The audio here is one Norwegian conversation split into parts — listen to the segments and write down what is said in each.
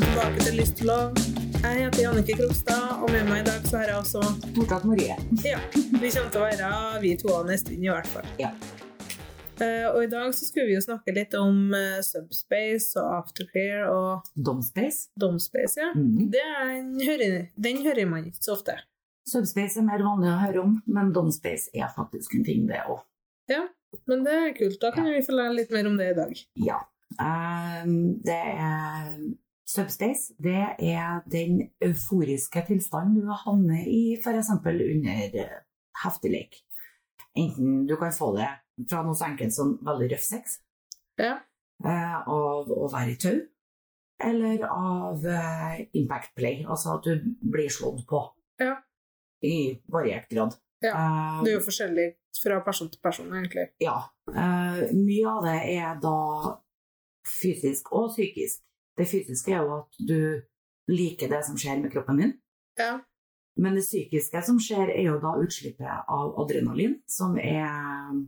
tilbake til Lyst til lov. Jeg heter Jannike Krokstad, og med meg i dag så har jeg også Fortsatt Marie. Ja, vi kommer til å være vi to en stund, i hvert fall. Ja. Uh, og i dag så skulle vi jo snakke litt om uh, Subspace og Aftercare og Domspace. Domspace, ja. Mm. Det den, hører, den hører man ikke så ofte. Subspace er mer vanlig å høre om, men Domspace er faktisk en ting, det òg. Ja, men det er kult. Da kan vi få lære litt mer om det i dag. Ja. Ehm, det er Subspace det er den euforiske tilstanden du havner i f.eks. under eh, heftig lek. Enten du kan få det fra noe så enkelt som veldig røff sex, Ja. eh, av å være i tau, eller av eh, impact play, altså at du blir slått på Ja. i variert grad. Ja, Det er jo forskjellig fra person til person, egentlig. Ja. mye av det er da fysisk og psykisk. Det fysiske er jo at du liker det som skjer med kroppen din. Ja. Men det psykiske som skjer, er jo da utslippet av adrenalin, som er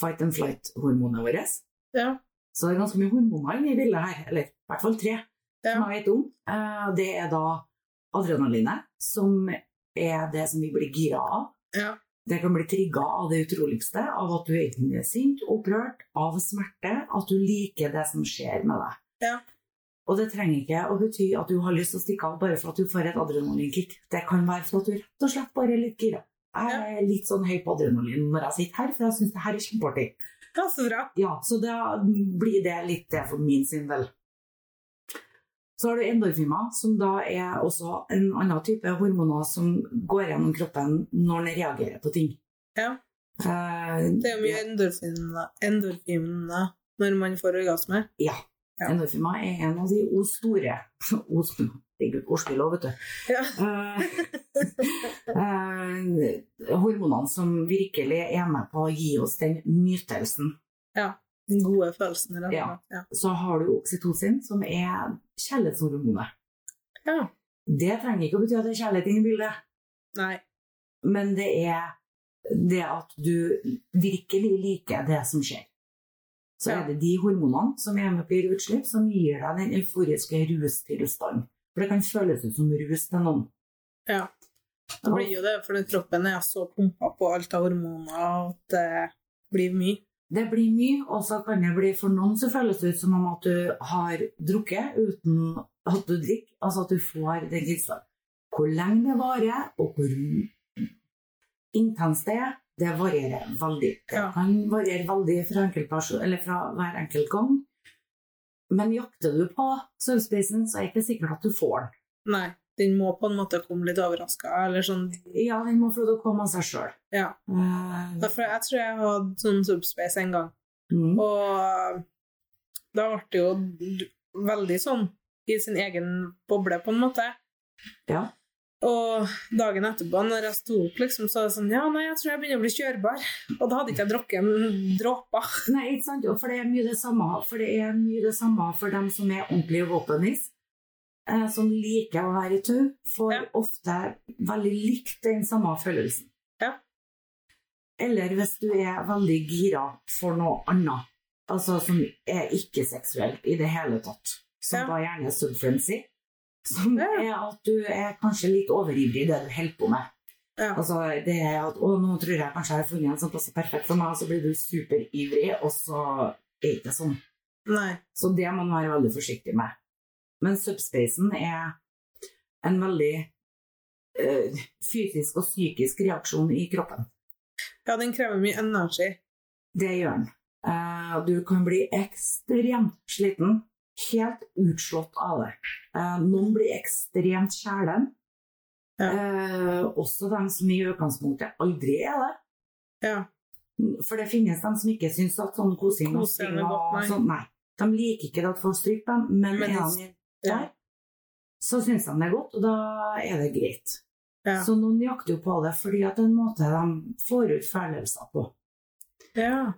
fight and flight-hormonet vårt. Ja. Så det er ganske mye hormoner inne i bildet her, eller i hvert fall tre, Ja. som jeg vet om. Eh, Det er da adrenalinet, som er det som vi blir gira av. Ja. Det kan bli trigga av det utroligste, av at du enten er sint, opprørt, av smerte, at du liker det som skjer med deg. Ja. Og det trenger ikke å bety at du har lyst til å stikke av bare for at du får et adrenalinkick. Det kan være sånn at du rett og slett bare er litt gira. Jeg er litt sånn høy på adrenalin når jeg sitter her, for jeg syns det her er kjempeartig. ja, så bra. Ja, så da blir det litt det for min sin del. Så har du endorfiner, som da er også en annen type hormoner som går gjennom kroppen når den reagerer på ting. Ja. Eh, Det er mye endorfiner, endorfiner når man får orgasme. Ja. Ja. Endorfiner er en av de o store Herregud, ordspill òg, vet du. Ja. Eh, eh, hormonene som virkelig er med på å gi oss den nytelsen. Den gode følelsen. Ja. Ja. Så har du oksytocin, som er kjærlighetshormonet. ja. Det trenger ikke å bety at det er kjærlighet inne i bildet, Nei. men det er det at du virkelig liker det som skjer. Så er det de hormonene som er med på utslipp, som gir deg den euforiske rustilstanden. For det kan føles ut som rus til noen. Ja. Det blir jo det, fordi kroppen er så pumpa på alt av hormoner at det blir mye. Det blir mye, og så kan det bli for noen så føles det ut som om at du har drukket uten at du drikker. Altså at du får den tilstanden. Hvor lenge det varer, og hvor intenst det er, det varierer veldig. Det Ja. kan variere veldig fra, fra hver enkelt gang. Men jakter du på subspacen, så er det ikke sikkert at du får den. Nei. Den må på en måte komme litt overraska, eller sånn. Ja, den må få lov til å komme av seg sjøl. Ja. Derfor, jeg tror jeg hadde sånn subspace en gang. Mm. Og da ble det jo veldig sånn i sin egen boble, på en måte. Ja. Og dagen etterpå, når jeg sto opp, liksom, så var det sånn Ja, nei, jeg tror jeg begynner å bli kjørbar. Og da hadde ikke jeg drukket en dråpe. Nei, ikke sant? For det er mye det samme for det er mye det samme for dem som er ordentlige våpenis, eh, som liker å være i tau, får Ja. ofte veldig likt den samme følelsen. Ja. Eller hvis du er veldig gira for noe annet, altså som er ikke-seksuelt i det hele tatt, som Ja. da gjerne er subfrenzy, som er at du er kanskje litt overivrig i det du holder på med. Ja. Altså, det er at å, nå tror jeg kanskje jeg har funnet en som passer perfekt for meg, og så blir du superivrig, og så er ikke sånn. Nei. Så det må man være veldig forsiktig med. Men subspacen er en veldig uh, fysisk og psykisk reaksjon i kroppen. Ja, den krever mye energi. Det gjør den. Uh, du kan bli ekstremt sliten, helt utslått av det. Eh, noen blir ekstremt kjælen. Ja. Eh, også de som i utgangspunktet aldri er det. Ja. For det finnes de som ikke syns at sånn kosing og spring og sånn, nei. De liker ikke at folk stryker dem, men, Men er det- de der, så syns de det er godt, og da er det greit. Ja. Så noen jakter jo på det fordi at det er en måte de får ut følelser på. ja.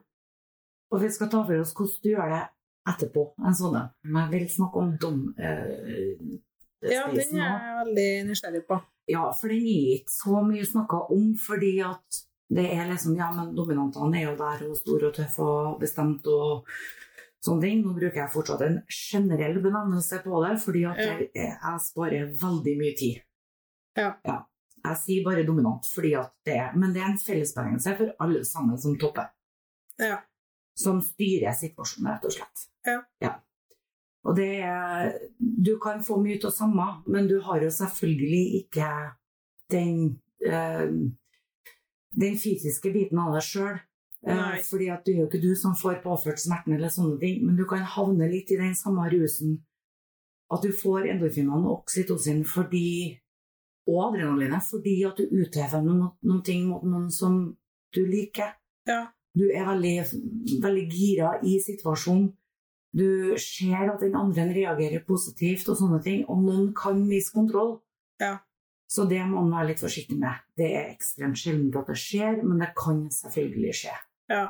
Og vi skal ta for oss hvordan du gjør det etterpå, en sånn en. Men jeg vil snakke om dom... Eh, Ja, den er jeg veldig nysgjerrig på. Ja, for den er ikke så mye snakka om, fordi at det er liksom Ja, men dominantene er jo der og store og tøffe og bestemt og sånne ting. Nå bruker jeg fortsatt en generell benevnelse på det, fordi at Ja. jeg, jeg sparer veldig mye tid. Ja. Jeg sier bare dominant, fordi at det er, men det er en fellesbetegnelse for alle sammen som topper. Ja. Som styrer situasjonen, rett og slett. Ja. Og det er Du kan få mye av samme, men du har jo selvfølgelig ikke den øh, den fysiske biten av deg sjøl. Nei. fordi at det er jo ikke du som får påført smerten, eller sånne ting, men du kan havne litt i den samme rusen. At du får endorfinene og oksytocin fordi, og adrenalinet fordi at du utøver noen, noen ting mot noen som du liker. Ja. Du er veldig, veldig gira i situasjonen. Du ser at den andre reagerer positivt og sånne ting, og noen kan miste kontroll. Ja. Så det må man være litt forsiktig med. Det er ekstremt sjelden at det skjer, men det kan selvfølgelig skje. ja.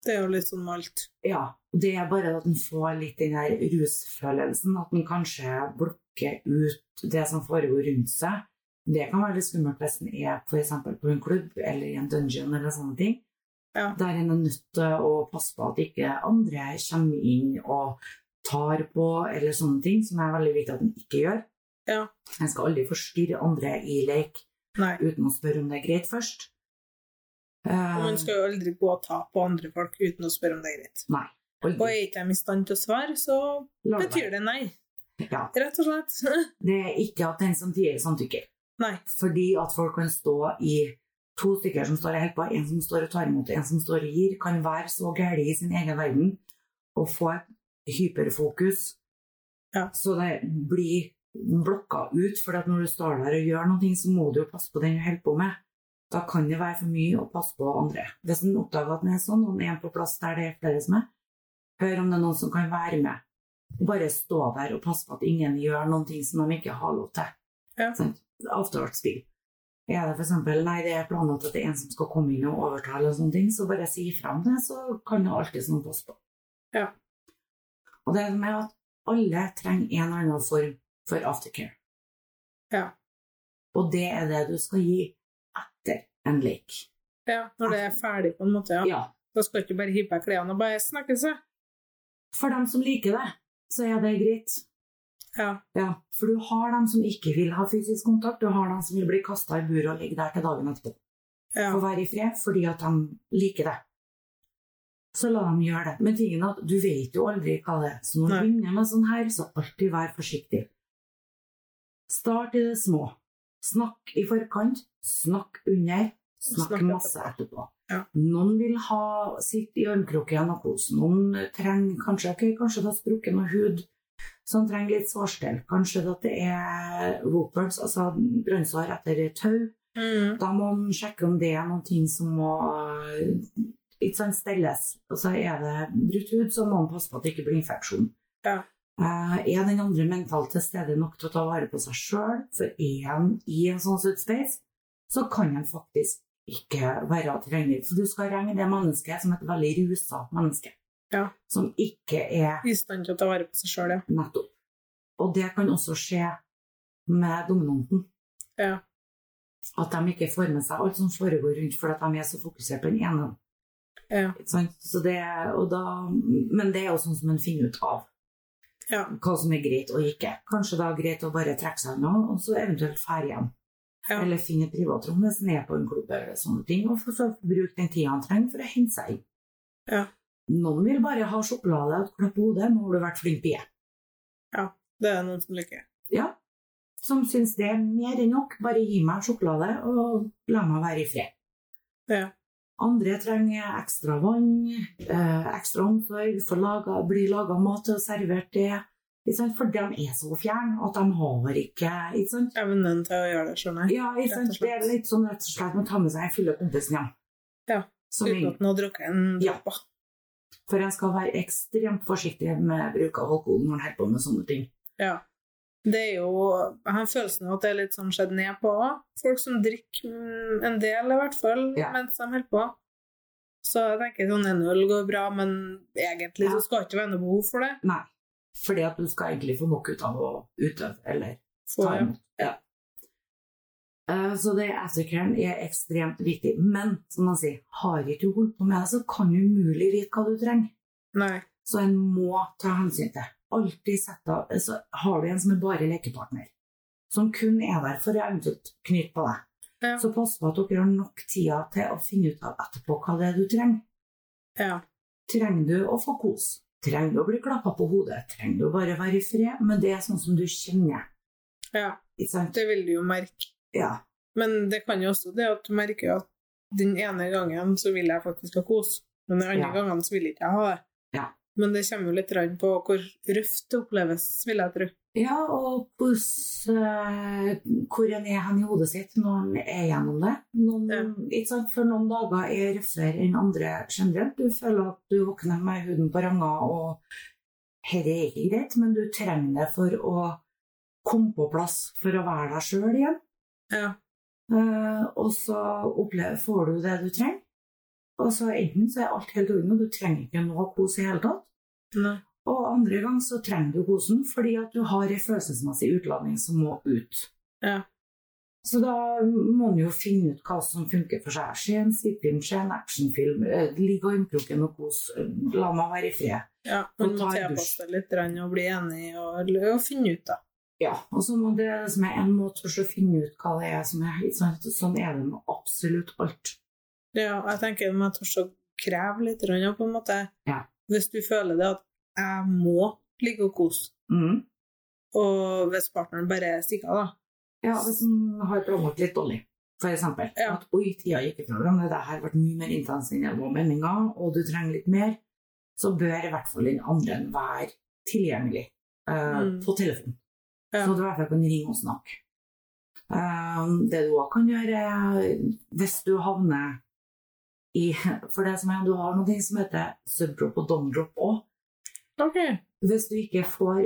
Det er jo litt sånn alt. Ja, det er bare at en får litt den der rusfølelsen, at en kanskje blokker ut det som foregår rundt seg. Det kan være litt skummelt hvis en er f.eks. på en klubb eller i en dungeon eller sånne ting. Ja. Der en er nødt til å passe på at ikke andre kommer inn og tar på eller sånne ting, som er veldig viktig at en ikke gjør. Ja. En skal aldri forstyrre andre i lek Nei. uten å spørre om det er greit først. Eh, Og man skal jo aldri gå og ta på andre folk uten å spørre om det er greit. Nei. Og er ikke de i stand til å svare, så La det betyr det nei. Ja. Rett og slett. Det er ikke at den som tier, samtykker. Nei. Fordi at folk kan stå i to stykker som står og holder på, en som står og tar imot, en som står og gir, kan være så gæren i sin egen verden og få et hyperfokus. Ja. Så det blir blokka ut, for at når du står der og gjør noe, så må du jo passe på den du holder på med. Da kan det være for mye å passe på andre. Hvis en oppdager at den er sånn, og den er på plass der det er flere som er, hør om det er noen som kan være med. Bare stå der og passe på at ingen gjør noe som de ikke har lov til. Ja. Sånn. Avtalt-spill. Er det eksempel, nei, det er planlagt at det er en som skal komme inn og overta, eller sånne ting, så bare si fra om det, så kan det alltid sånn passe på. Ja. Og det med at alle trenger en eller annen form for aftercare. Ja. Og det er det du skal gi etter en lek. Ja, når det er ferdig, på en måte. ja. Ja. Da skal du ikke bare hive deg klærne og bare snakkes. ja. For dem som liker det, så er det greit. Ja. Ja, for du har dem som ikke vil ha fysisk kontakt, du har dem som vil bli kasta i buret og ligge der til dagen etterpå. Ja. Få være i fred fordi at de liker det. Så la dem gjøre det. Men tingen er at du vet jo aldri hva det er. Så når du begynner med sånn her, så alltid vær forsiktig. Start i det små. Snakk i forkant, snakk under, snakk Snakk masse etterpå. Ja. Noen vil ha sitt i armkroken og kos. Noen trenger kanskje ok, kanskje det har sprukket noe hud som trenger litt sårstell. Kanskje at det er ropers, altså brannsår etter tau. Mm. Da må man sjekke om det er noen ting som må ikke sant, stelles. Og så er det brutt hud, så må man passe på at det ikke blir infeksjon. Ja. Uh, er den andre mentalt til stede nok til å ta vare på seg sjøl? For er han i en sånn space, så kan han faktisk ikke være tilgjengelig. For du skal regne det mennesket som et veldig rusa menneske. Ja. Som ikke er I stand til å ta vare på seg sjøl, ja. Nettopp. Og det kan også skje med dominanten. ja. At de ikke får med seg alt som foregår rundt, fordi de er så fokusert på den ene. Ja. Så det, og da, men det er jo sånn som en finner ut av Ja. hva som er greit og ikke. Kanskje da greit å bare trekke seg unna, og så eventuelt dra hjem. Ja. Eller finne et privatrom hvis en er på en klubb eller sånne ting, og så bruke den tida han trenger for å hente seg inn. Ja. Noen vil bare ha sjokolade og et klapp på hodet, nå har du vært flink pie. Det er noen som liker. Ja. Som syns det er mer enn nok. Bare gi meg sjokolade, og la meg være i fred. Ja. Andre trenger ekstra vann, eh, ekstra omsorg, laga, bli laga mat og servert det. For de er så fjerne at de har ikke ikke? Evnen til å gjøre det skjønner jeg. Ja. Det er litt sånn rett og slett å ta med seg en fulle kompisen hjem. Ja, Som Uten at den har drukket en Ja. For en skal være ekstremt forsiktig med bruk av alkohol når en holder på med sånne ting. Ja. Det er jo Jeg har følelsen av at det er litt sånn skjedd nedpå òg. Folk som drikker en del, i hvert fall, Ja. mens de holder på. Så jeg tenker sånn en øl går bra, men egentlig Ja. så skal det ikke være noe behov for det. Nei. Fordi at du skal egentlig få nok ut av å utøve eller ta imot. Ja. Eh, Så det aftercaren er ekstremt viktig. Men som man sier, har ikke du holdt på med det, så kan du umulig vite hva du trenger. Nei. Så en må ta hensyn til. Alltid sette av Så har du en som er bare lekepartner, som kun er der for å eventuelt knyte på deg, Ja. så pass på at dere har nok tida til å finne ut av etterpå hva det er du trenger. Ja. Trenger du å få kos? Trenger du å bli klappa på hodet? Trenger du å bare være i fred? Men det er sånn som du kjenner. ja. Det vil du jo merke. Ja. Men det kan jo også det at du merker at den ene gangen så vil jeg faktisk ha kos, men den andre Ja. gangen så vil ikke jeg ha det. Ja. Men det kommer jo litt rann på hvor røft det oppleves, vil jeg tro. Ja, og eh, hvor en er hen i hodet sitt når en er gjennom det. Noen, ikke sant? For noen dager er røffere enn andre generelt. Du føler at du våkner med huden på ranga, og dette er ikke greit, men du trenger det for å komme på plass for å være deg sjøl igjen. Ja. Uh, og så opplever, får du det du trenger. Og så enten så er alt helt ordentlig og du trenger ikke noe kos i hele tatt. Nei. Og andre gang så trenger du kosen fordi at du har en følelsesmessig utladning som må ut. Ja. Så da må en jo finne ut hva som funker for seg. Se en sitfilm, se en actionfilm, eh, ligge og innkrukken og kos. La meg være i fred. Ja, man må tilpasse seg litt og bli enig og, og finne ut, da. Ja, og så må det som er en måte å finne ut hva det er som er ikke? Sånn er det med absolutt alt. Ja, jeg tenker man tør å kreve litt, på en måte. Ja. Hvis du føler det at jeg må ligge og kose, Mm. og hvis partneren bare stikker av, da. Ja, hvis han har planlagt litt dårlig, for eksempel. Ja. At oi, tida gikk ifra hverandre, det her ble mye mer intenst enn jeg var meninga, og du trenger litt mer, så bør i hvert fall den andre være tilgjengelig eh, Mm. på telefon. Ja. Så du i hvert fall kan ringe og snakke. Eh, det du òg kan gjøre, hvis du havner i For det som er, du har noe som heter subdrop og downdrop òg. Okay. Hvis du ikke får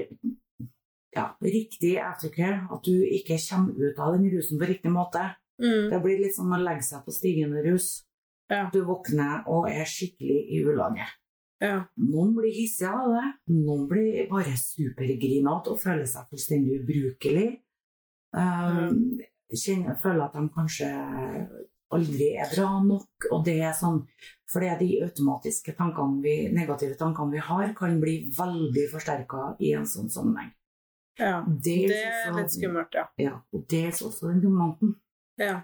ja, riktig aftercare, at du ikke kommer ut av den rusen på riktig måte Mm. Det blir litt som å legge seg på stigende rus. Ja. Du våkner og er skikkelig i ulage. Ja. Noen blir hissige av det, noen blir bare supergrinete og føler seg fullstendig ubrukelig. Um, kjenner, føler at de kanskje aldri er bra nok, og det er sånn fordi de automatiske tankene vi, negative tankene vi har, kan bli veldig forsterka i en sånn sammenheng. ja. Dels Det er også- litt skummelt, ja. Ja, og dels også den dominanten. Ja.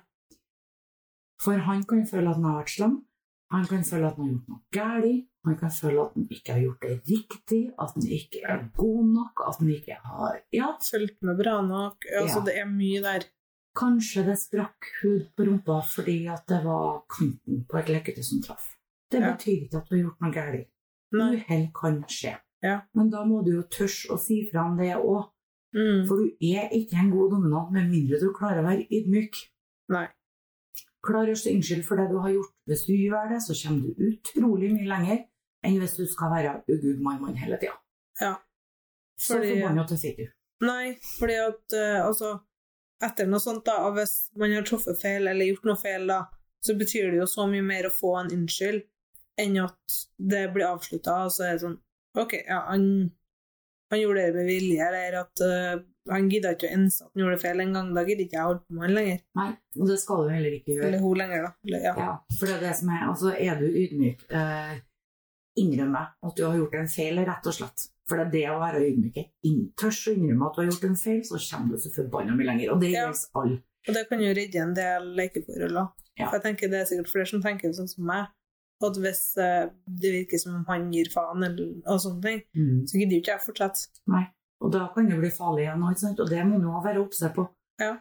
For han kan føle at han har vært slem, han kan føle at han har gjort noe galt, han kan føle at den ikke har gjort det riktig, at den ikke er god nok, at den ikke har Ja, Fulgt med bra nok. Altså, Ja. det er mye der. kanskje det sprakk hud på rumpa fordi at det var kanten på et leketøy som traff. Det Ja. betyr ikke at du har gjort noe galt. Uhell kan skje. Ja. Men da må du jo tørre å si fra om det òg, Mm. for du er ikke en god dominant med mindre du klarer å være ydmyk. Nei. Klar å si unnskyld for det du har gjort. Hvis du gjør det, så kommer du utrolig mye lenger enn hvis du skal være ugugg mann hele tida. Ja. Så Fordi- forbanna tøff er du. Nei, fordi at uh, altså Etter noe sånt, da, og hvis man har truffet feil eller gjort noe feil, da, så betyr det jo så mye mer å få en unnskyld enn at det blir avslutta, og så er det sånn OK, ja, han, han gjorde det med vilje, eller at eh, han gidda ikke å innse at han gjorde feil en gang. Da gidder ikke jeg holde på med han lenger. Nei, og det skal du heller ikke gjøre. Eller hun lenger, da. Eller, ja. Ja, for det er det som er Altså, er du ydmyk, eh, innrømme at du har gjort en feil, rett og slett. For det er det å være ydmyk. Tørs å innrømme at du har gjort en feil, så kommer du så forbanna mye lenger. Og det Ja. gjelder alle. Og det kan jo redde en del lekeforhold. da. Ja. For jeg tenker Det er sikkert flere som tenker sånn som meg. At hvis eh, det virker som om han gir faen, eller, og sånne ting, Mm. så gidder jo ikke jeg fortsette. Nei. Og da kan det bli farlig igjen, og det må man også være oppse på. Ja.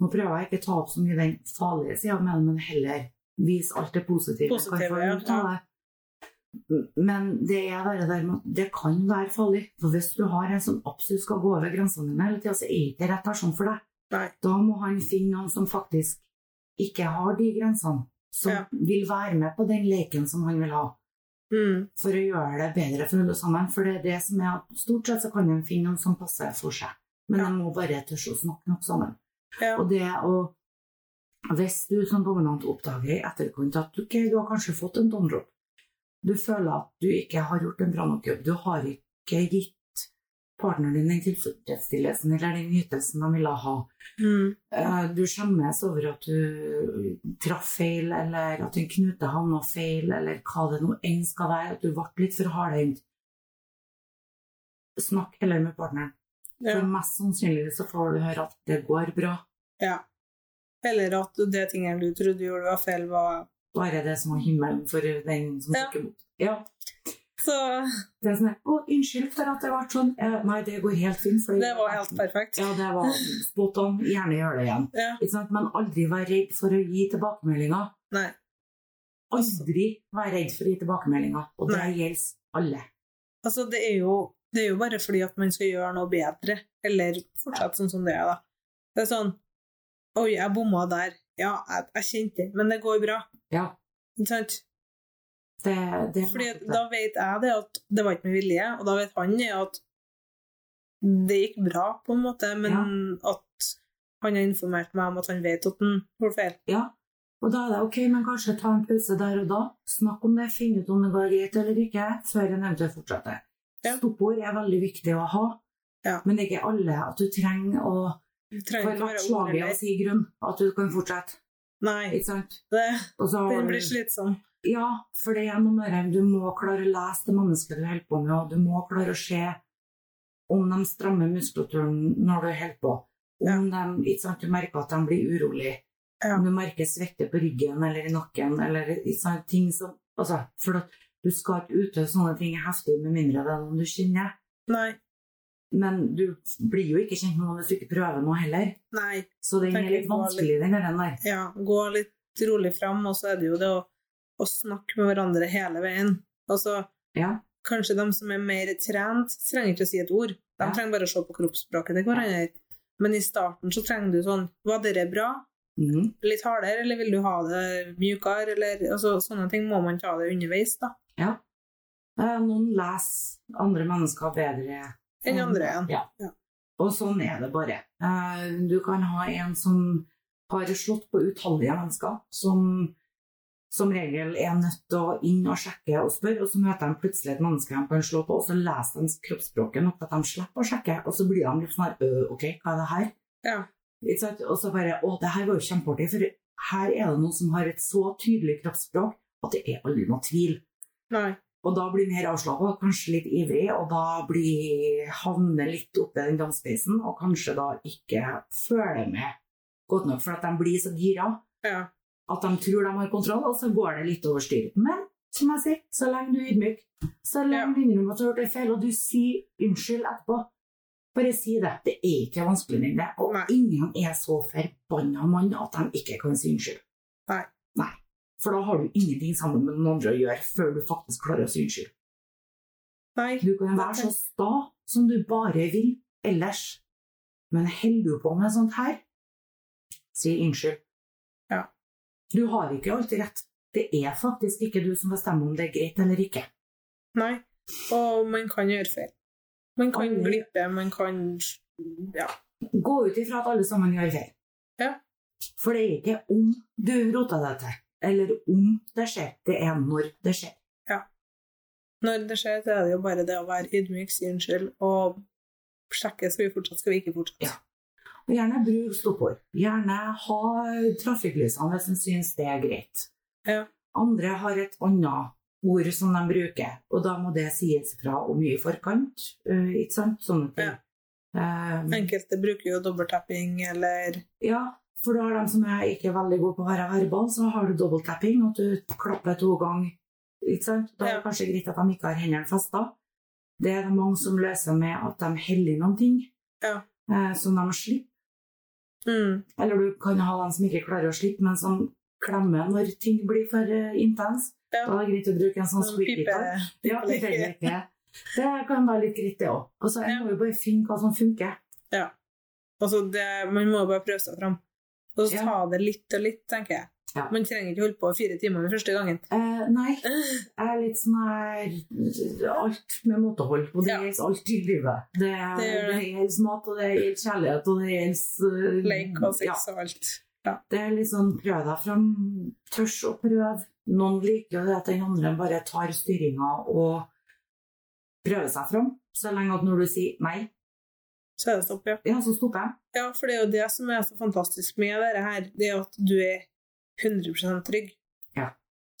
Nå prøver jeg ikke å ta opp så mye den farlige sida med det, men heller vise alt det positive. jeg kan få ja. Men det er bare der med, det kan være farlig. For hvis du har en som absolutt skal gå over grensene dine hele tida, så er ikke rett person for deg. Nei. Da må han finne noen som faktisk ikke har de grensene. Som Ja. vil være med på den leken som han vil ha Mm. for å gjøre det bedre for alle sammen. For det er det som er at stort sett så kan de finne noen som passer for seg. Men Ja. de må bare tørre å snakke nok sammen. Ja. Og det å Hvis du som dominant oppdager i etterkant at ok, du har kanskje fått en domdrop, du føler at du ikke har gjort en bra nok jobb, du har ikke gitt partneren din den tilfredsstillelsen eller den ytelsen de ville ha, Mm. Eh, Du skjemmes over at du traff feil, eller at en knute havna feil, eller hva det nå enn skal være, at du ble litt for hardhendt. snakk heller med partneren. Ja. For mest sannsynlig så får du høre at det går bra. ja. Eller at det tingene du trodde du gjorde var feil, var Bare det som var himmelen for den som Ja. mot. imot. Ja. Så Det er sånn her, Å, unnskyld for at det ble sånn. Eh, nei, det går helt fint. fordi- det var helt perfekt. Ja, det var spot on. Gjerne gjør det igjen. Ja. Ikke sant? Men aldri vær redd for å gi tilbakemeldinger. Nei. Aldri vær redd for å gi tilbakemeldinger. Og det gjelder alle. Altså, det er, jo, det er jo bare fordi at man skal gjøre noe bedre, eller fortsette sånn som det er, da. Det er sånn Oi, jeg bomma der. Ja, jeg, jeg kjente det, men det går bra. Ja, Ikke sant? Det, det Fordi da vet jeg det at det var ikke med vilje, og da vet han at det gikk bra, på en måte, men at han har informert meg om at han vet at han gjorde feil. Ja, og da er det ok, men kanskje ta en pause der og da. Snakk om det, finne ut om det går greit eller ikke, før en eventuelt fortsetter. Ja. Stoppord er veldig viktig å ha, Ja. men det er ikke alle at du trenger å du få trenger ord slaget og si grunn, at du kan fortsette. Nei, Ikke sant? det, Og så, den blir slitsom. Ja, for det er noe med det. Du må klare å lese det mennesket du holder på med, og du må klare å se om de strammer muskulaturen når du holder på. Om de, ikke sant, du merker at de blir urolige. Ja. Om du merker svette på ryggen eller i nakken, eller ikke sant, ting som altså, For du skal ikke utøve sånne ting heftig med mindre det er noen du kjenner. Nei. Men du blir jo ikke kjent med noen hvis du ikke prøver noe heller. Nei. Så den er litt vanskelig, den der. Ja, gå litt rolig fram, og så er det jo det å, å snakke med hverandre hele veien. Altså, Ja. kanskje de som er mer trent, trenger ikke å si et ord. De Ja. trenger bare å se på kroppsspråket til hverandre. Men i starten så trenger du sånn Var dette bra? Mm. Litt hardere, eller vil du ha det mjukere? Eller altså, sånne ting må man ta det underveis, da. ja. Eh, Noen leser andre mennesker bedre Enn andre igjen. Ja. Ja. Og sånn er det bare. Eh, Du kan ha en som har slått på utallige mennesker, som som regel er nødt til å inn og sjekke og spørre, og så møter de plutselig et menneske de kan slå på, og så leser de kroppsspråket nok at de slipper å sjekke, og så blir de litt sånn her «Øh, OK, hva er det her? Ja. Og så bare Å, det her var jo kjempeartig, for her er det noen som har et så tydelig kroppsspråk at det er aldri noe tvil. Nei. Og da blir mer avslappa, kanskje litt ivrig, og da blir havner litt oppe i den danspeisen, og kanskje da ikke følger med godt nok, for at de blir så gira Ja. At de tror de har kontroll, og så går det litt over styr. Men som jeg sier, så lenge du er ydmyk, så lenge du innrømmer at du har gjort en feil, og du sier unnskyld etterpå, bare si det. Det er ikke vanskeligere enn det, og ingen er så forbanna mann at de ikke kan si unnskyld. Nei. Nei. For da har du ingenting sammen med noen andre å gjøre før du faktisk klarer å si unnskyld. Nei. Du kan være så sta som du bare vil ellers, men holder du på med sånt her, si unnskyld. Du har ikke alltid rett. Det er faktisk ikke du som bestemmer om det er greit eller ikke. Nei. Og man kan gjøre feil. Man kan Alle- glippe, man kan Ja. Gå ut ifra at alle sammen gjør feil. Ja. For det er ikke om du roter deg til, eller om det skjer. Det er når det skjer. Ja. Når det skjer, så er det jo bare det å være ydmyk, si unnskyld og sjekke skal vi fortsette, skal vi ikke fortsette. Ja. Og gjerne bruk stoppord. Gjerne ha trafikklysene hvis en syns det er greit. Ja. Andre har et annet ord som de bruker, og da må det sies fra om mye i forkant. Uh, ikke sant? Sånne ting. Ja. Um, Enkelte bruker jo dobbelttapping eller ja, for da har de som er ikke veldig gode på å være verbal, så har du dobbelttapping, at du klapper to ganger. Ikke sant? Da er det Ja. kanskje greit at de ikke har hendene festa. Det er det mange som løser med at de heller noen ting Ja. eh, som de slipper. Mm, Eller du kan ha den som ikke klarer å slippe, men som klemmer når ting blir for uh, intens. Ja. Da er det greit å bruke en sånn squeaky pipe. Ja. Det kan være litt greit, det òg. Altså, så må jo bare finne hva som funker. Ja. Altså, det, man må bare prøve seg fram. Og så ta det litt og litt, tenker jeg. Ja. Man trenger ikke holde på fire timer den første gangen. Eh, nei, jeg er litt sånn her Alt med måtehold. Og det Ja. gjelder alt i livet. Det, Det det. gjelder mat, og det gjelder kjærlighet, og det gjelder uh, Lek og sex ja, og alt. Det er litt sånn prøv deg fram. Tørs å prøve. Noen liker det at den andre bare tar styringa og prøver seg fram. Så lenge at når du sier nei, Så er det stopp, ja. ja, så stopper jeg. Ja, for det er jo det som er så fantastisk med dette her, det er at du er 100 trygg. Ja.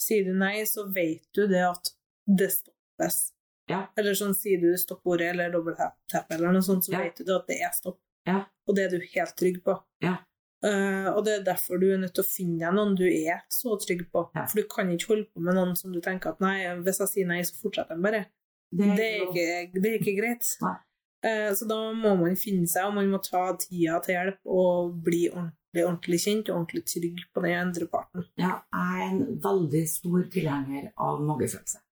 Sier du nei, så vet du det at det stoppes. Ja. Eller sånn sier du stoppordet eller dobbelttap eller noe sånt, så Ja. vet du at det er stopp. Ja. Og det er du helt trygg på. Ja. Eh, og det er derfor du er nødt til å finne deg noen du er så trygg på. For du kan ikke holde på med noen som du tenker at nei, hvis jeg sier nei, så fortsetter de bare. Det Det er ikke, det er ikke greit. Eh, så da må man finne seg, og man må ta tida til hjelp og bli ordentlig, ordentlig kjent og ordentlig trygg på den andre parten. Ja, jeg er en veldig stor tilhenger av magefølelse.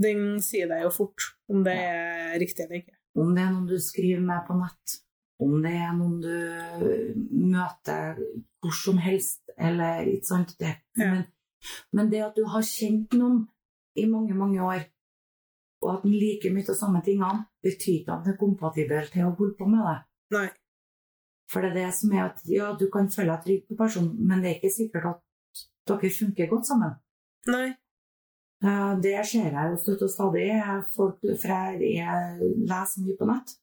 Den sier deg jo fort om det er riktig eller ikke. Om det er noen du skriver med på nett, om det er noen du møter hvor som helst, eller ikke sant det. Ja. Men, men det at du har kjent noen i mange, mange år, og at den liker mye av samme tingene, betyr ikke at den er kompatibel til å holde på med det. Nei. For det er det som er at ja, du kan føle deg trygg på personen, men det er ikke sikkert at dere funker godt sammen. Nei. Det ser jeg jo støtt og stadig. Folk, for jeg, jeg leser mye på nett.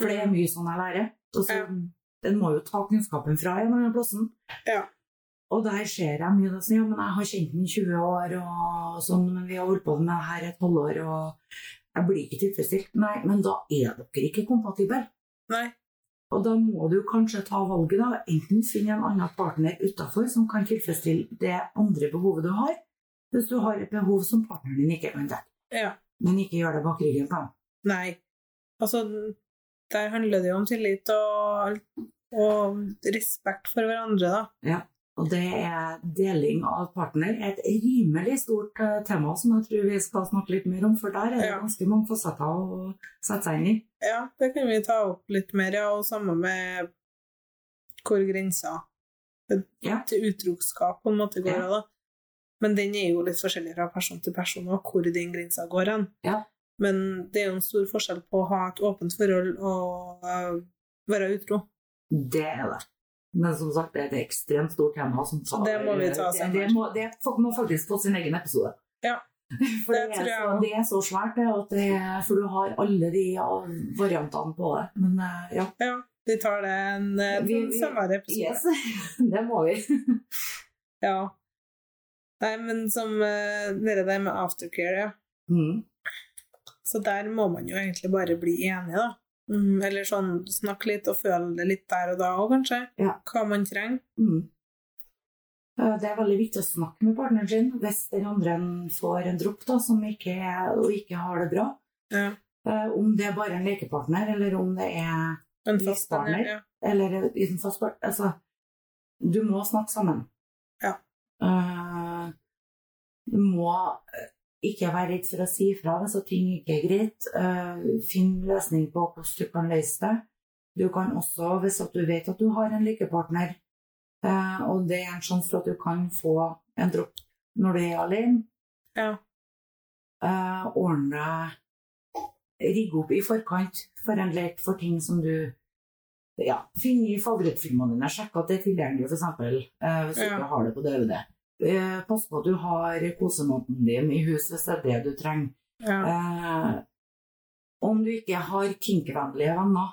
For det er mye sånn jeg lærer. Og så, Ja. Den må jo ta kunnskapen fra en eller annen plassen. Ja. Og der ser jeg mye sånn, ja, men jeg har kjent den i 20 år, og sånn, men vi har holdt på med det her et halvår, og jeg blir ikke tilfredsstilt. Nei, men da er dere ikke kompatible. Nei. Og da må du kanskje ta valget, da. Enten finne en annen partner utafor som kan tilfredsstille det andre behovet du har, hvis du har et behov som partneren din ikke kan dekke. Ja. Men ikke gjør det bak ryggen på dem. Nei. Altså, der handler det jo om tillit og, og respekt for hverandre, da. Og det er deling av partner er et rimelig stort eh, tema som jeg tror vi skal snakke litt mer om, for der er det Ja. ganske mange fasetter å sette seg inn i. Ja, det kan vi ta opp litt mer, ja. Og samme med hvor grensa Ja. til utroskap på en måte går Ja. da. Men den er jo litt forskjellig fra person til person, og hvor den grensa går hen. Ja. Men det er jo en stor forskjell på å ha et åpent forhold og øh, være utro. Det er det. Men som sagt, det er et ekstremt stort tema. Som tar, Det må vi ta det, senere. det, må, det må faktisk få sin egen episode. Ja. For det, Det er så, det er så svært, det, det er, for du har alle de variantene på det. Men eh, ja. Ja, vi tar det en, en Vi- vi- senere episode. Yes, det må vi. Ja. Nei, men som uh, dere der med aftercare, ja. Mm. Så der må man jo egentlig bare bli enig, da. Mm, eller sånn snakke litt og føle det litt der og da òg, kanskje. Ja. Hva man trenger. Mm. Det er veldig viktig å snakke med partneren sin hvis den andre får en dropp da, som ikke, og ikke har det bra. Ja. Eh, Om det er bare en lekepartner, eller om det er En fast Livspartner. ja. eller en fast partner. Altså, du må snakke sammen. Ja. Uh, du må eh, ikke være redd for å si ifra hvis ting ikke er greit. Uh, finn løsning på hvordan du kan løse det. Du kan også, hvis du vet at du har en likepartner, eh, og det er en sjanse for at du kan få en dropp når du er alene, Ja. uh, ordne Rigge opp i forkant for en lek for ting som du ja, Finn i favorittfilmene dine. Sjekk at det er tilgjengelig, f.eks. Uh, hvis du Ja. ikke har det på DVD. Eh, pass på at du har kosemåten din i hus hvis det er det du trenger. ja. Eh, om du ikke har kinkvennlige venner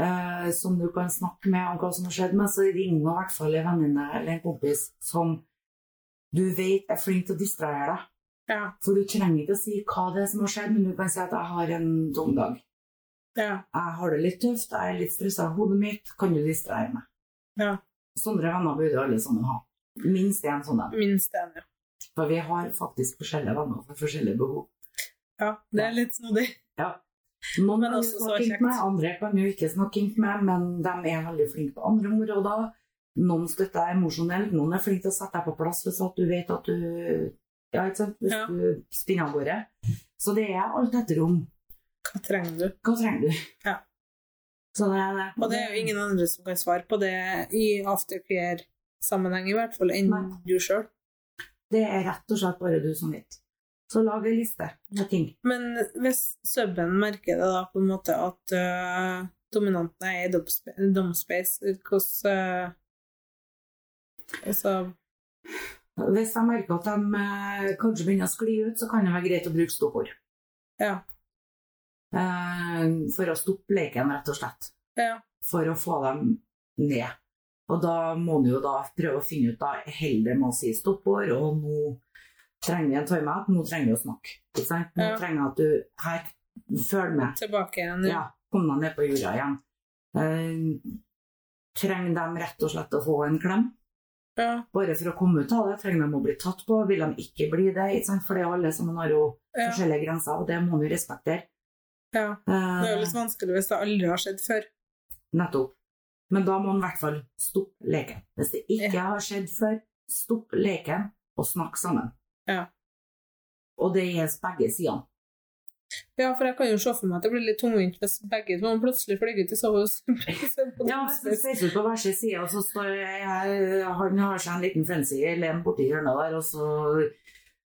eh, som du kan snakke med om hva som har skjedd med, så ring nå i hvert fall en venninne eller en kompis som du vet er flink til å distrahere deg. ja. For du trenger ikke å si hva det er som har skjedd, men du kan si at 'jeg har en dum dag'. ja. 'Jeg har det litt tøft, jeg er litt stressa i hodet mitt, kan du distrahere meg?' Ja. Sånne venner burde alle sammen ha. Minst én sånn en. Minst én, ja. For vi har faktisk forskjellige venner for forskjellige behov. Ja, det er litt snodig. Noen Men kan snakke kjekt. med, andre kan jo ikke snakke kink med, men de er veldig flinke på andre områder. Noen støtter deg emosjonelt, noen er flinke til å sette deg på plass hvis at du vet at du Ja, ikke sant? Hvis Ja. du spinner av gårde. Så det er alt ettersom. Hva trenger du? Hva trenger du? Ja. Så det er det. Og det er jo ingen andre som kan svare på det i aftercare-sammenheng, i hvert fall, enn Nei. du sjøl. Det er rett og slett bare du som vet. Så lag ei liste med ting. Men hvis suben merker det da på en måte at uh, dominanten er i domspace, hvordan uh, Altså Hvis jeg merker at de uh, kanskje begynner å skli ut, så kan det være greit å bruke stoppord. Ja. For å stoppe leken, rett og slett. Ja. For å få dem ned. Og da må du jo da prøve å finne ut da, heller med å si stoppord, og nå trenger vi en timeout, nå trenger vi å snakke. Ikke sant? Nå Ja. trenger jeg at du her, følg med. Tilbake igjen. Ja, kom deg ned på jorda igjen. Eh, trenger de rett og slett å få en klem? Ja. Bare for å komme ut av det, trenger de å bli tatt på? Vil de ikke bli det? Ikke sant? For det er alle sammen har jo Ja. forskjellige grenser, og det må man jo respektere. ja. Det er jo Eh, litt vanskelig hvis det aldri har skjedd før. nettopp. Men da må man i hvert fall stoppe leken. Hvis det ikke Ja. har skjedd før, stopp leken og snakk sammen. Ja. Og det gjelder begge sidene. Ja, for jeg kan jo se for meg at det blir litt tungvint hvis begge to plutselig flyr ut i sovehuset. Ja, hvis det ser ut på hver sin side, og så står jeg, her, han har seg en liten fancy len borti hjørnet der, og så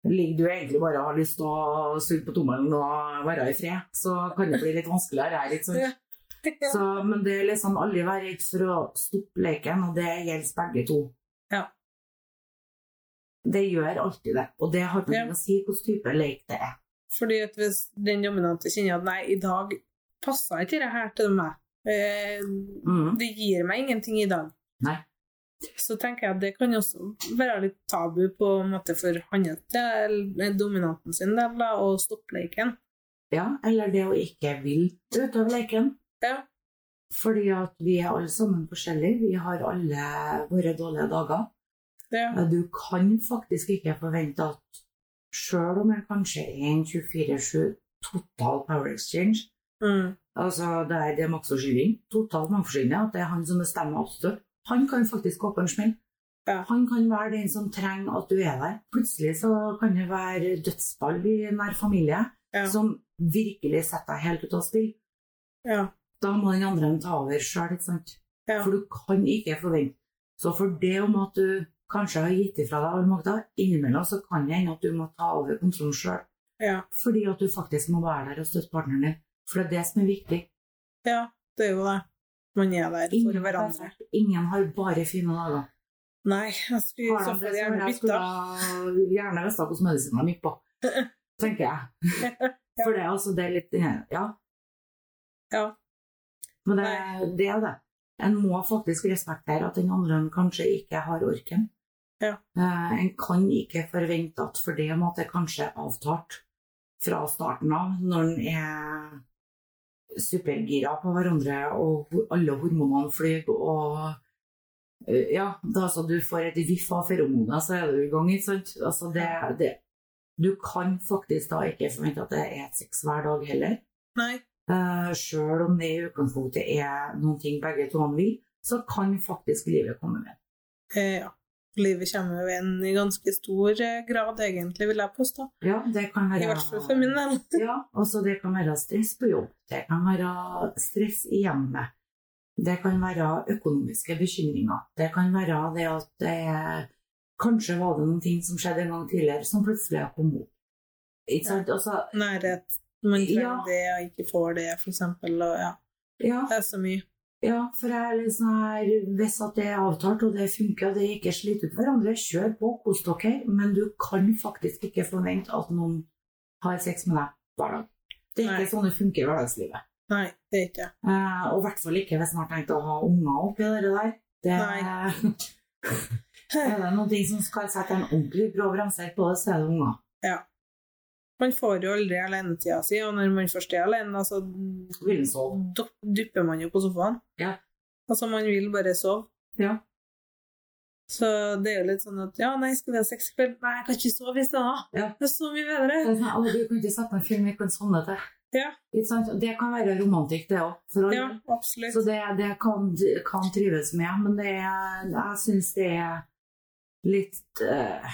ligger du egentlig bare og har lyst til å suge på tommelen og være i fred, så kan det bli litt vanskeligere her. Ikke sant? Ja. Så, men det er liksom aldri være redd for å stoppe leken, og det gjelder begge to. Ja. Det gjør alltid det, og det har ikke noe å si hvilken type lek det er. Fordi at hvis den dominante kjenner at nei, i dag passer ikke det her til meg, eh, Mm. det gir meg ingenting i dag, Nei. så tenker jeg at det kan også være litt tabu på en måte for hans del, dominanten sin del, da, å stoppe leken. Ja, eller det å ikke vil utøve leken. Ja. Fordi at vi er alle sammen forskjellige. Vi har alle våre dårlige dager. Ja. Du kan faktisk ikke forvente at sjøl om jeg kanskje er en 24-7 total power exchange, Mm. altså det er maktforskyving, totalt maktforskyving, at det er han som bestemmer absolutt, han kan faktisk gå på en smell. Ja. Han kan være den som trenger at du er der. Plutselig så kan det være dødsfall i nær familie Ja. som virkelig setter deg helt ut av spill. Ja. Da må den andre ta over sjøl, ikke sant? Ja. For du kan ikke forvente. Så for det om at du kanskje har gitt ifra deg all makta, innimellom så kan det hende at du må ta over kontrollen sjøl. Ja. Fordi at du faktisk må være der og støtte partneren din. For det er det som er viktig. ja, det er jo det. Man er der for Ingen, er hverandre. Ingen har bare fine dager. Nei, jeg skulle så fall gjerne bytta. gjerne visst hvordan medisinen gikk på. Tenker jeg. For det er altså det er litt Ja. Ja. Men det, det er det. En må faktisk respektere at den andre kanskje ikke har orken. Ja. Eh, en kan ikke forvente at for det det kanskje avtalt fra starten av, når en er supergira på hverandre og alle hormonene flyr og eh, Ja, da altså du får et viff av feromoner, så er du i gang, ikke sant? Altså det, det Du kan faktisk da ikke forvente at det er et sex hver dag heller. Nei. Uh, Sjøl om det i utgangspunktet er noen ting begge to vil, så kan faktisk livet komme med. Eh, ja. Livet kommer jo inn i ganske stor eh, grad, egentlig, vil jeg påstå. Ja, det kan være I hvert fall for min del. Ja, også det kan være stress på jobb, det kan være stress i hjemmet, det kan være økonomiske bekymringer, det kan være det at det Kanskje var det noen ting som skjedde en gang tidligere, som plutselig har kommet opp. Ikke sant? Altså, Nærhet. Man trenger Ja. det og ikke får det, eksempel. Og ja, ja, det er så mye. Ja, for jeg er litt sånn her Hvis at det er avtalt og det funker og det ikke sliter ut hverandre, kjør på, kos dere, men du kan faktisk ikke forvente at noen har sex med deg hver dag. Det er Nei. ikke sånn det funker i hverdagslivet. Nei, det er ikke. Eh, og i hvert fall ikke hvis man har tenkt å ha unger oppi det der. Det er det ting som skal sette en ordentlig brå bremser på det, så er det unger. Man får jo aldri alenetida si, og når man først er alene, så du- dupper man jo på sofaen. Ja. Altså, man vil bare sove. Ja. Så det er jo litt sånn at ja, nei, skal vi ha sex i kveld? Nei, jeg kan ikke sove i stedet. Ja. Det er så mye bedre. sånn, «Å, du kan ikke sette en film vi kan sovne til. Ja. Det kan være romantikk, det òg. Ja, absolutt. Så det, det kan, kan trives med, men det er, jeg syns det er litt Hva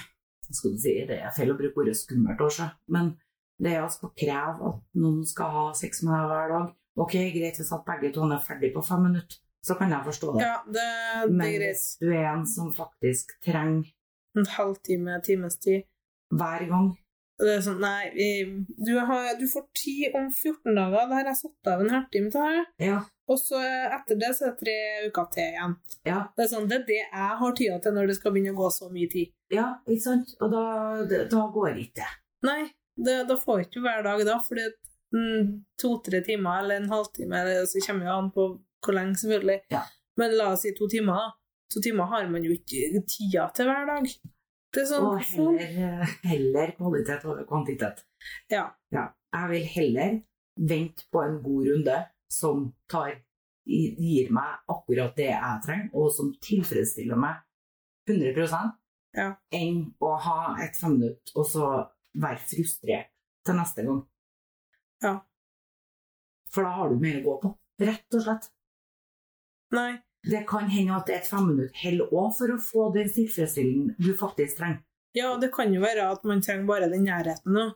skal du si, det er feil å bruke ordet skummelt også, men det å skal kreve at noen skal ha sex med deg hver dag Ok, greit hvis at begge to er ferdig på fem minutter, så kan jeg forstå det. Ja, det, det men hvis du er en som faktisk trenger En halvtime, times tid. hver gang det er sånn, nei, du, har, du får tid om 14 dager. Det har jeg satt av en halvtime til. her. Ja, Og så etter det så er det tre uker til igjen. ja, Det er sånn, det er det jeg har tida til når det skal begynne å gå så mye tid. ja ikke sant? Og da, da går ikke det. Nei, det, da får ikke du hver dag da, fordi to-tre timer eller en halvtime, så kommer jo an på hvor lenge selvfølgelig. Ja. Men la oss si to timer da. To timer har man jo ikke tida til hver dag. Det er sånn, Og heller, heller kvalitet over kvantitet. Ja. Ja. Jeg vil heller vente på en god runde som tar, gir meg akkurat det jeg trenger, og som tilfredsstiller meg 100 Ja. enn å ha et femminutt og så være frustrert til neste gang. Ja. For da har du mer å gå på. Rett og slett. Nei. Det kan hende at et femminutt holder òg for å få den tilfredsstillelsen du faktisk trenger. Ja, det kan jo være at man trenger bare den nærheten òg.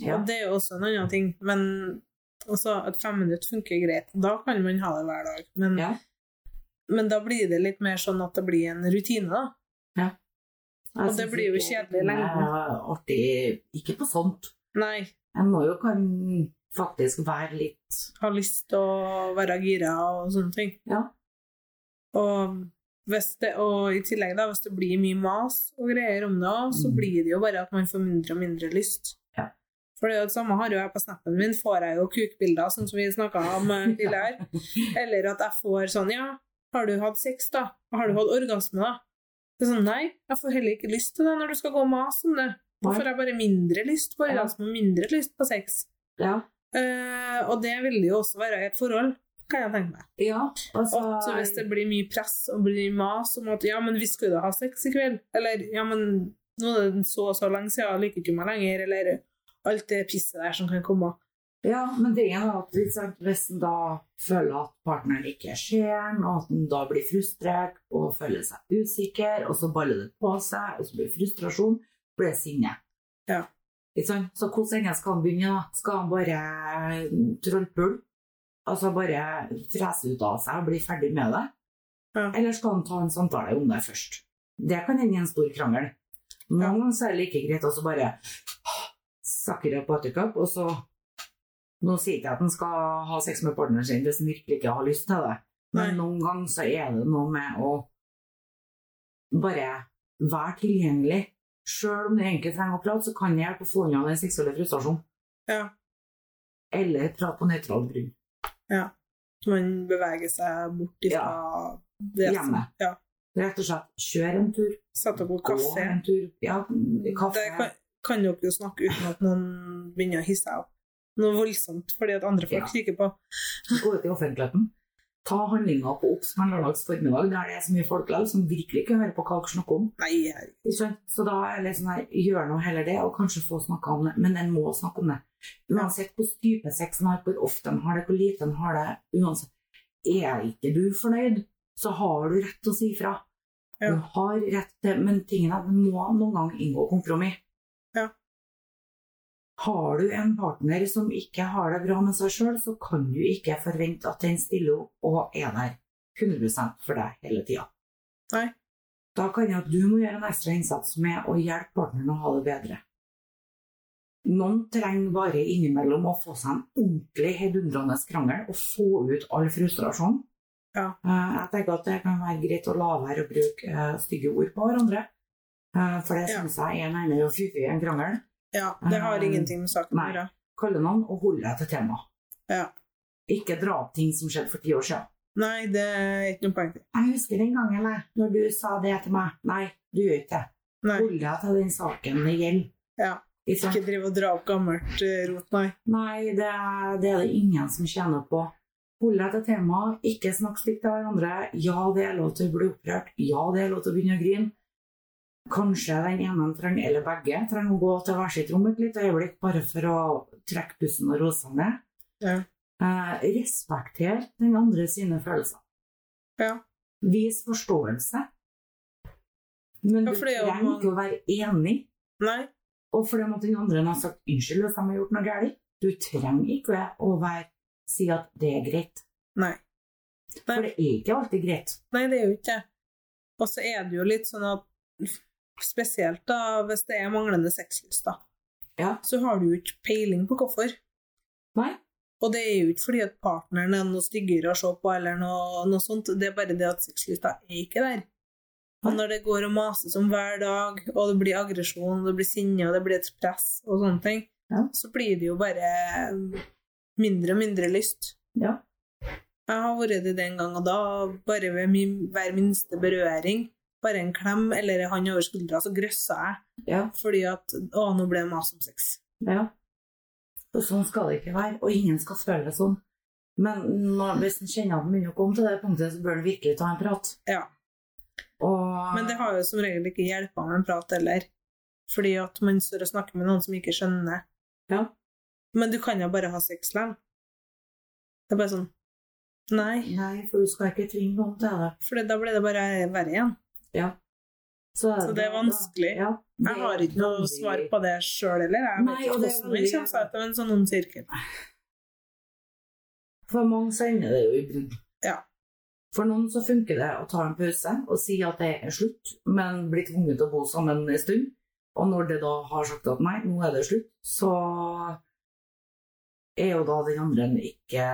Ja. Og det er jo også en annen ting. Men også at fem minutter funker greit. Da kan man ha det hver dag. Men, Ja. men da blir det litt mer sånn at det blir en rutine, da. Jeg Og det blir jo kjedelig lenge. Det artig ikke på sånt. Nei. En må jo kan faktisk være litt Ha lyst til å være gira og sånne ting. Ja. Og, hvis det, og i tillegg, da, hvis det blir mye mas og greier om det så Mm. blir det jo bare at man får mindre og mindre lyst. For det er jo det samme har jo jeg på snappen min, får jeg jo kukbilder, sånn som vi snakka om eh, tidligere. Eller at jeg får sånn Ja, har du hatt sex, da? Har du hatt orgasme, da? Det er sånn, Nei, jeg får heller ikke lyst til det når du skal gå og mase om det. Da får jeg bare mindre lyst på orgasme og mindre lyst på sex. Ja. Uh, og det vil jo også være i et forhold, kan jeg tenke meg. ja altså, Og så hvis det blir mye press og blir mas om at ja, men vi skulle ha sex i kveld, eller ja, men nå er det så og så lenge siden, jeg liker ikke meg lenger, eller alt det pisset der som kan komme. Ja, men det er at hvis en da føler at partneren ikke ser den, og at en da blir frustrert og føler seg usikker, og så baller det på seg, og så blir frustrasjon, blir det sinne. Ja. Sånn? Så hvordan ende skal han begynne? da? Skal han bare trollpulle? Altså bare frese ut av seg og bli ferdig med det? Ja. Eller skal han ta en samtale om det først? Det kan hende i en stor krangel. Noen ganger ja. er det like greit å så bare sakke jeg på buttercup, og så Nå sier ikke jeg at han skal ha sex med partneren sin hvis han virkelig ikke har lyst til det, men Nei. noen ganger så er det noe med å bare være tilgjengelig. Sjøl om du egentlig trenger å prate, så kan det hjelpe å få unna den seksuelle frustrasjonen. Ja. Eller prate på nøytral grunn. Man beveger seg bort ifra det som Hjemme. Ja. Rett og slett kjør en tur, Sette opp gå kaffe. en tur, ja, kaffe. Det kan, kan dere jo snakke uten at noen begynner å hisse seg opp. Noe voldsomt fordi at andre folk Ja. kikker på. Gå ut i offentligheten. Ta handlinga på Obs lørdags formiddag der det er så mye folk likevel som virkelig ikke hører på hva dere snakker om. Nei, jeg? Så da er det liksom her, gjør nå heller det, og kanskje få snakka om det. Men en må snakke om det. Uansett hvor type sex en har, hvor ofte en har det, hvor lite en har det, uansett. Er ikke du fornøyd, så har du rett til å si ifra. Ja. Du har rett til Men tingen du må noen gang inngå kompromiss. Har du en partner som ikke har det bra med seg sjøl, så kan du ikke forvente at den stiller opp og er der 100 for deg hele tida. Da kan jeg at du må gjøre en ekstra innsats med å hjelpe partneren å ha det bedre. Noen trenger bare innimellom å få seg en ordentlig heidundrende krangel og få ut all frustrasjon. Ja. Eh, Jeg tenker at det kan være greit å la være å bruke eh, stygge ord på hverandre. Eh, For det syns jeg er nærmere å fyre i en krangel. Ja, det har Um, ingenting med saken å gjøre. Kalle navn og holde deg til temaet. Ja. Ikke dra opp ting som skjedde for ti år siden. Nei, det er ikke noe poeng til. Jeg husker den gangen jeg, når du sa det til meg. Nei, du gjør ikke det. Hold deg til den saken det gjelder. Ja. Ikke? Drive og dra opp gammelt eh, rot, nei. Nei, det er, det er det ingen som tjener på. Hold deg til temaet, ikke snakk stygt til hverandre. Ja, det er lov til å bli opprørt. Ja, det er lov til å begynne å grine. Kanskje den ene trenger, eller begge trenger å gå til hver sitt rom et lite øyeblikk bare for å trekke pusten og roe seg ned. Ja. Eh, respekter den andre sine følelser. Ja. Vis forståelse. Men Ja, du er trenger man... ikke å være enig. Nei. Og fordi at den andre har sagt unnskyld hvis de har gjort noe galt. Du trenger ikke å være, si at det er greit. Nei. Nei. For det er ikke alltid greit. Nei, det er jo ikke det. Og så er det jo litt sånn at spesielt da hvis det er manglende sexlyst, da, Ja. så har du jo ikke peiling på hvorfor. Nei? Og det er jo ikke fordi at partneren er noe styggere å se på, eller noe, noe sånt. Det er bare det at sexlysta er ikke der. Og når det går og mases om hver dag, og det blir aggresjon, det blir sinne, og det blir et press og sånne ting, Ja. så blir det jo bare mindre og mindre lyst. Ja. Jeg har vært det en gang, og da, bare ved min, hver minste berøring, bare en klem eller en hånd over skuldra, så grøssa jeg. Ja. Fordi at Å, nå ble det mas om sex. ja. Og sånn skal det ikke være. Og ingen skal føle det sånn. Men når, hvis en kjenner at en begynner å komme til det punktet, så bør en virkelig ta en prat. Ja. Og Men det har jo som regel ikke hjelpa med en prat heller. Fordi at man står og snakker med noen som ikke skjønner. Ja. Men du kan jo bare ha sex likevel. Det er bare sånn Nei. Nei, for du skal ikke tvinge noen til det. For da blir det bare verre igjen. Ja. Så, Så det er vanskelig. Ja, det Jeg har ikke noe veldig- svar på det sjøl heller. Jeg Nei, vet ikke hvordan man veldig- kommer seg ut av en sånn ond sirkel. For mange så ender det jo i brudd. Ja. For noen så funker det å ta en pause og si at det er slutt, men bli tvunget til å bo sammen en stund. Og når det da har sagt at nei, nå er det slutt, så er jo da den andre ikke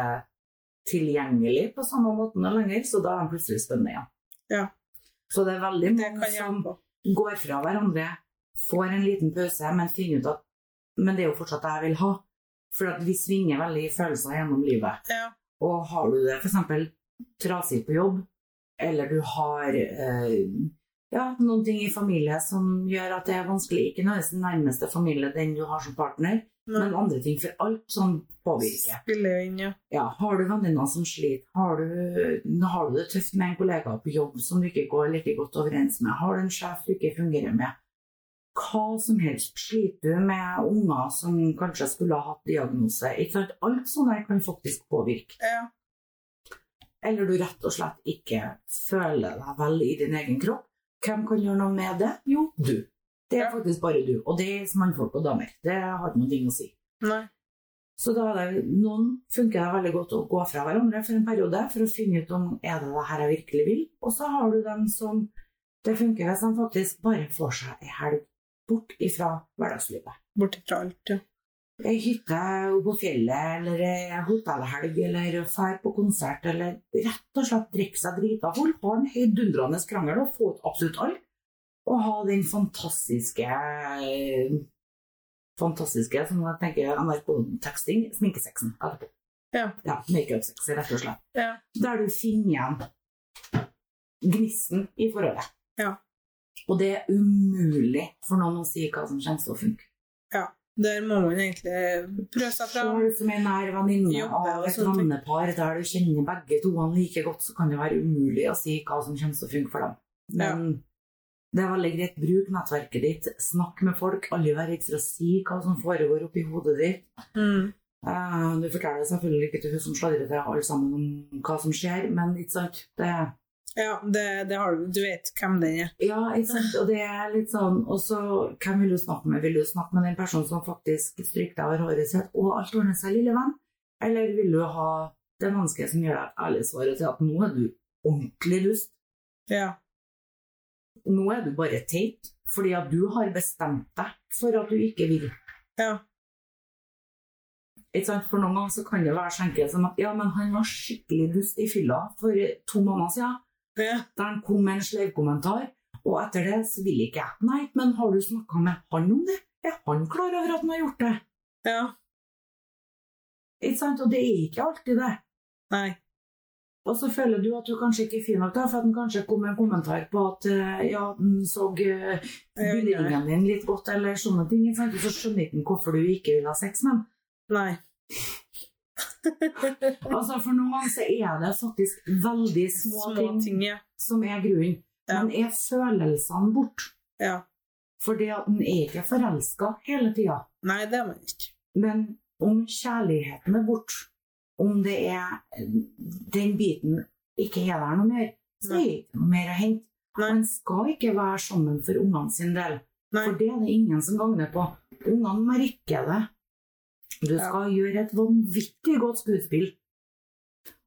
tilgjengelig på samme måten lenger, så da er de plutselig spennende igjen. Ja. Så det er veldig mange som går fra hverandre, får en liten pause, men finner ut at men det er jo fortsatt det jeg vil ha. For at vi svinger veldig i følelser gjennom livet. Ja. Og har du det f.eks. trasig på jobb, eller du har eh, ja, noen ting i familie som gjør at det er vanskelig, ikke nødvendigvis den nærmeste familie, den du har som partner, men andre ting for alt som påvirker. spiller inn, ja. Ja, har du venninner som sliter, har du, har du det tøft med en kollega på jobb som du ikke går like godt overens med, har du en sjef du ikke fungerer med, hva som helst, sliter du med unger som kanskje skulle ha hatt diagnose, ikke sant? Alt sånt kan faktisk påvirke. ja. Eller du rett og slett ikke føler deg vel i din egen kropp. Hvem kan gjøre noe med det? Jo, du. Det er faktisk bare du. Og det er mannfolk og damer. Det har ikke noe å si. Nei. Så da det, noen funker det veldig godt å gå fra hverandre for en periode for å finne ut om er det det her jeg virkelig vil. Og så har du dem som det funker hvis de faktisk bare får seg ei helg bort ifra hverdagslivet. Bort ifra alt, ja. Ei hytte på fjellet, eller ei hotellhelg, eller fær på konsert, eller rett og slett drikke seg drita full, ha en heidundrende krangel og få ut absolutt alt. Og ha den fantastiske Fantastiske, som jeg tenker NRK-teksting, sminkesexen etterpå. Ja. ja Makeup-sex, rett og slett. Ja. Der du finner igjen gnisten i forholdet. Ja. Og det er umulig for noen å si hva som kommer til å funke. Der må man egentlig prøve seg fram. Selv som en nær venninne av et vennepar der du kjenner begge to like godt, så kan det være umulig å si hva som kommer til å funke for dem. Men det er veldig greit. Bruk nettverket ditt, snakk med folk. Alle vær ekstra si hva som foregår oppi hodet ditt. Mm. Uh, Du forteller selvfølgelig ikke til hun som sladrer til alle sammen om hva som skjer, men ikke sant? Det, Ja, det, det har du. Du vet hvem den er. ja, ikke sant? Og det er litt sånn Og så, hvem vil du snakke med? Vil du snakke med den personen som faktisk stryker deg over håret sitt, og alt ordner seg, lille venn? Eller vil du ha det mennesket som gjør deg ærlig svaret til at nå er du ordentlig dust? Ja. Nå er du bare teit fordi at du har bestemt deg for at du ikke vil. Ja. For noen ganger så kan det være så enkelt som at ja, men han var skikkelig dust i fylla for to måneder siden. Ja. Der han kom med en sleivkommentar, og etter det så vil ikke jeg. Nei, men har du snakka med han om det? Er han klar over at han har gjort det? ja. Ikke sant? Og det er ikke alltid det. Nei. Og så føler du at du kanskje ikke er fin nok, da, for at han kanskje kom med en kommentar på at eh, ja, den så bunningen din litt godt, eller sånne ting. Sant? Så skjønner ikke hvorfor du ikke vil ha sex med. Nei. Altså, for noen ganger så er det faktisk veldig små, Små ting, ting, ja. som er grunnen. Ja. Men er følelsene bort? ja. Fordi at en er ikke forelska hele tida. Nei, det er man ikke. Men om kjærligheten er bort, om det er den biten ikke er der noe mer, så er det ikke noe mer å hente. Man skal ikke være sammen for ungene sin del, Nei. for det er det ingen som gagner på. Ungene merker det. Du Ja. skal gjøre et vanvittig godt skuespill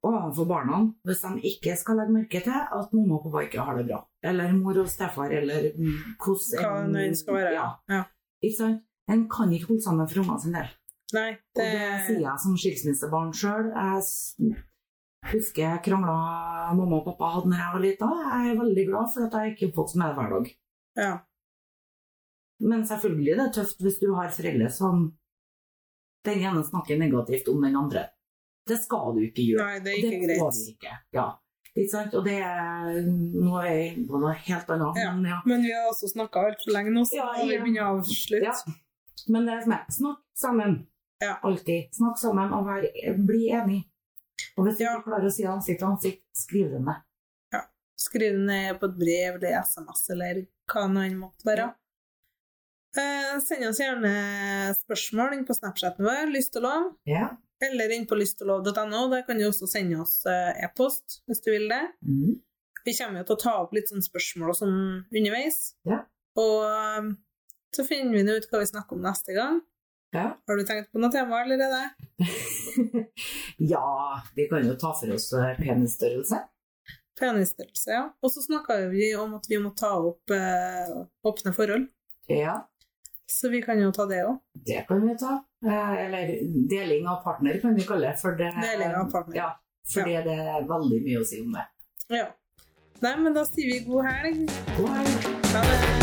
overfor barna hvis de ikke skal legge merke til at mamma og pappa ikke har det bra. Eller mor og stefar, eller hvordan Hva det skal være. Ja. Ja. En kan ikke holde sammen for ungene sin del. Nei, Og det, det sier jeg som skilsmissebarn sjøl. Jeg husker jeg krangla mamma og pappa hadde da jeg var lita. Jeg er veldig glad for at jeg ikke er oppvokst med det hver dag. ja. Men selvfølgelig det er tøft hvis du har foreldre som den ene snakker negativt om den andre. Det skal du ikke gjøre. Nei, det er Og ikke greit. Ikke. Ja. Ikke sant? Og det er Nå er jeg inne på noe helt annet. Ja. Men, ja. Men vi har også snakka altfor lenge nå, så Ja, vi begynner å avslutte. Ja. men det er snakk sammen. Ja. Alltid. Snakk sammen og vær, bli enig. Og hvis du Ja. klarer å si ansikt til ansikt, skriv det ned. Ja. Skriv det ned på et brev eller SMS eller hva nå enn måtte være. Eh, send oss gjerne spørsmål inn på Snapchaten vår, lyst og lov, Ja. eller inn på lystoglov.no. Der kan du også sende oss eh, e-post hvis du vil det. Mm. Vi kommer jo til å ta opp litt sånne spørsmål og sånn underveis. Ja. Og eh, så finner vi ut hva vi snakker om neste gang. Ja. Har du tenkt på noe tema allerede? ja, vi kan jo ta for oss eh, penisstørrelse. Penisstørrelse, ja. Og så snakka vi om at vi må ta opp eh, åpne forhold. Ja, Så vi kan jo ta det òg. det kan vi ta. Eh, Eller deling av partner kan vi kalle det. For det Deling av partner. Ja, fordi det er veldig mye å si om det. Ja. Nei, men da sier vi god helg. God helg. Ha det.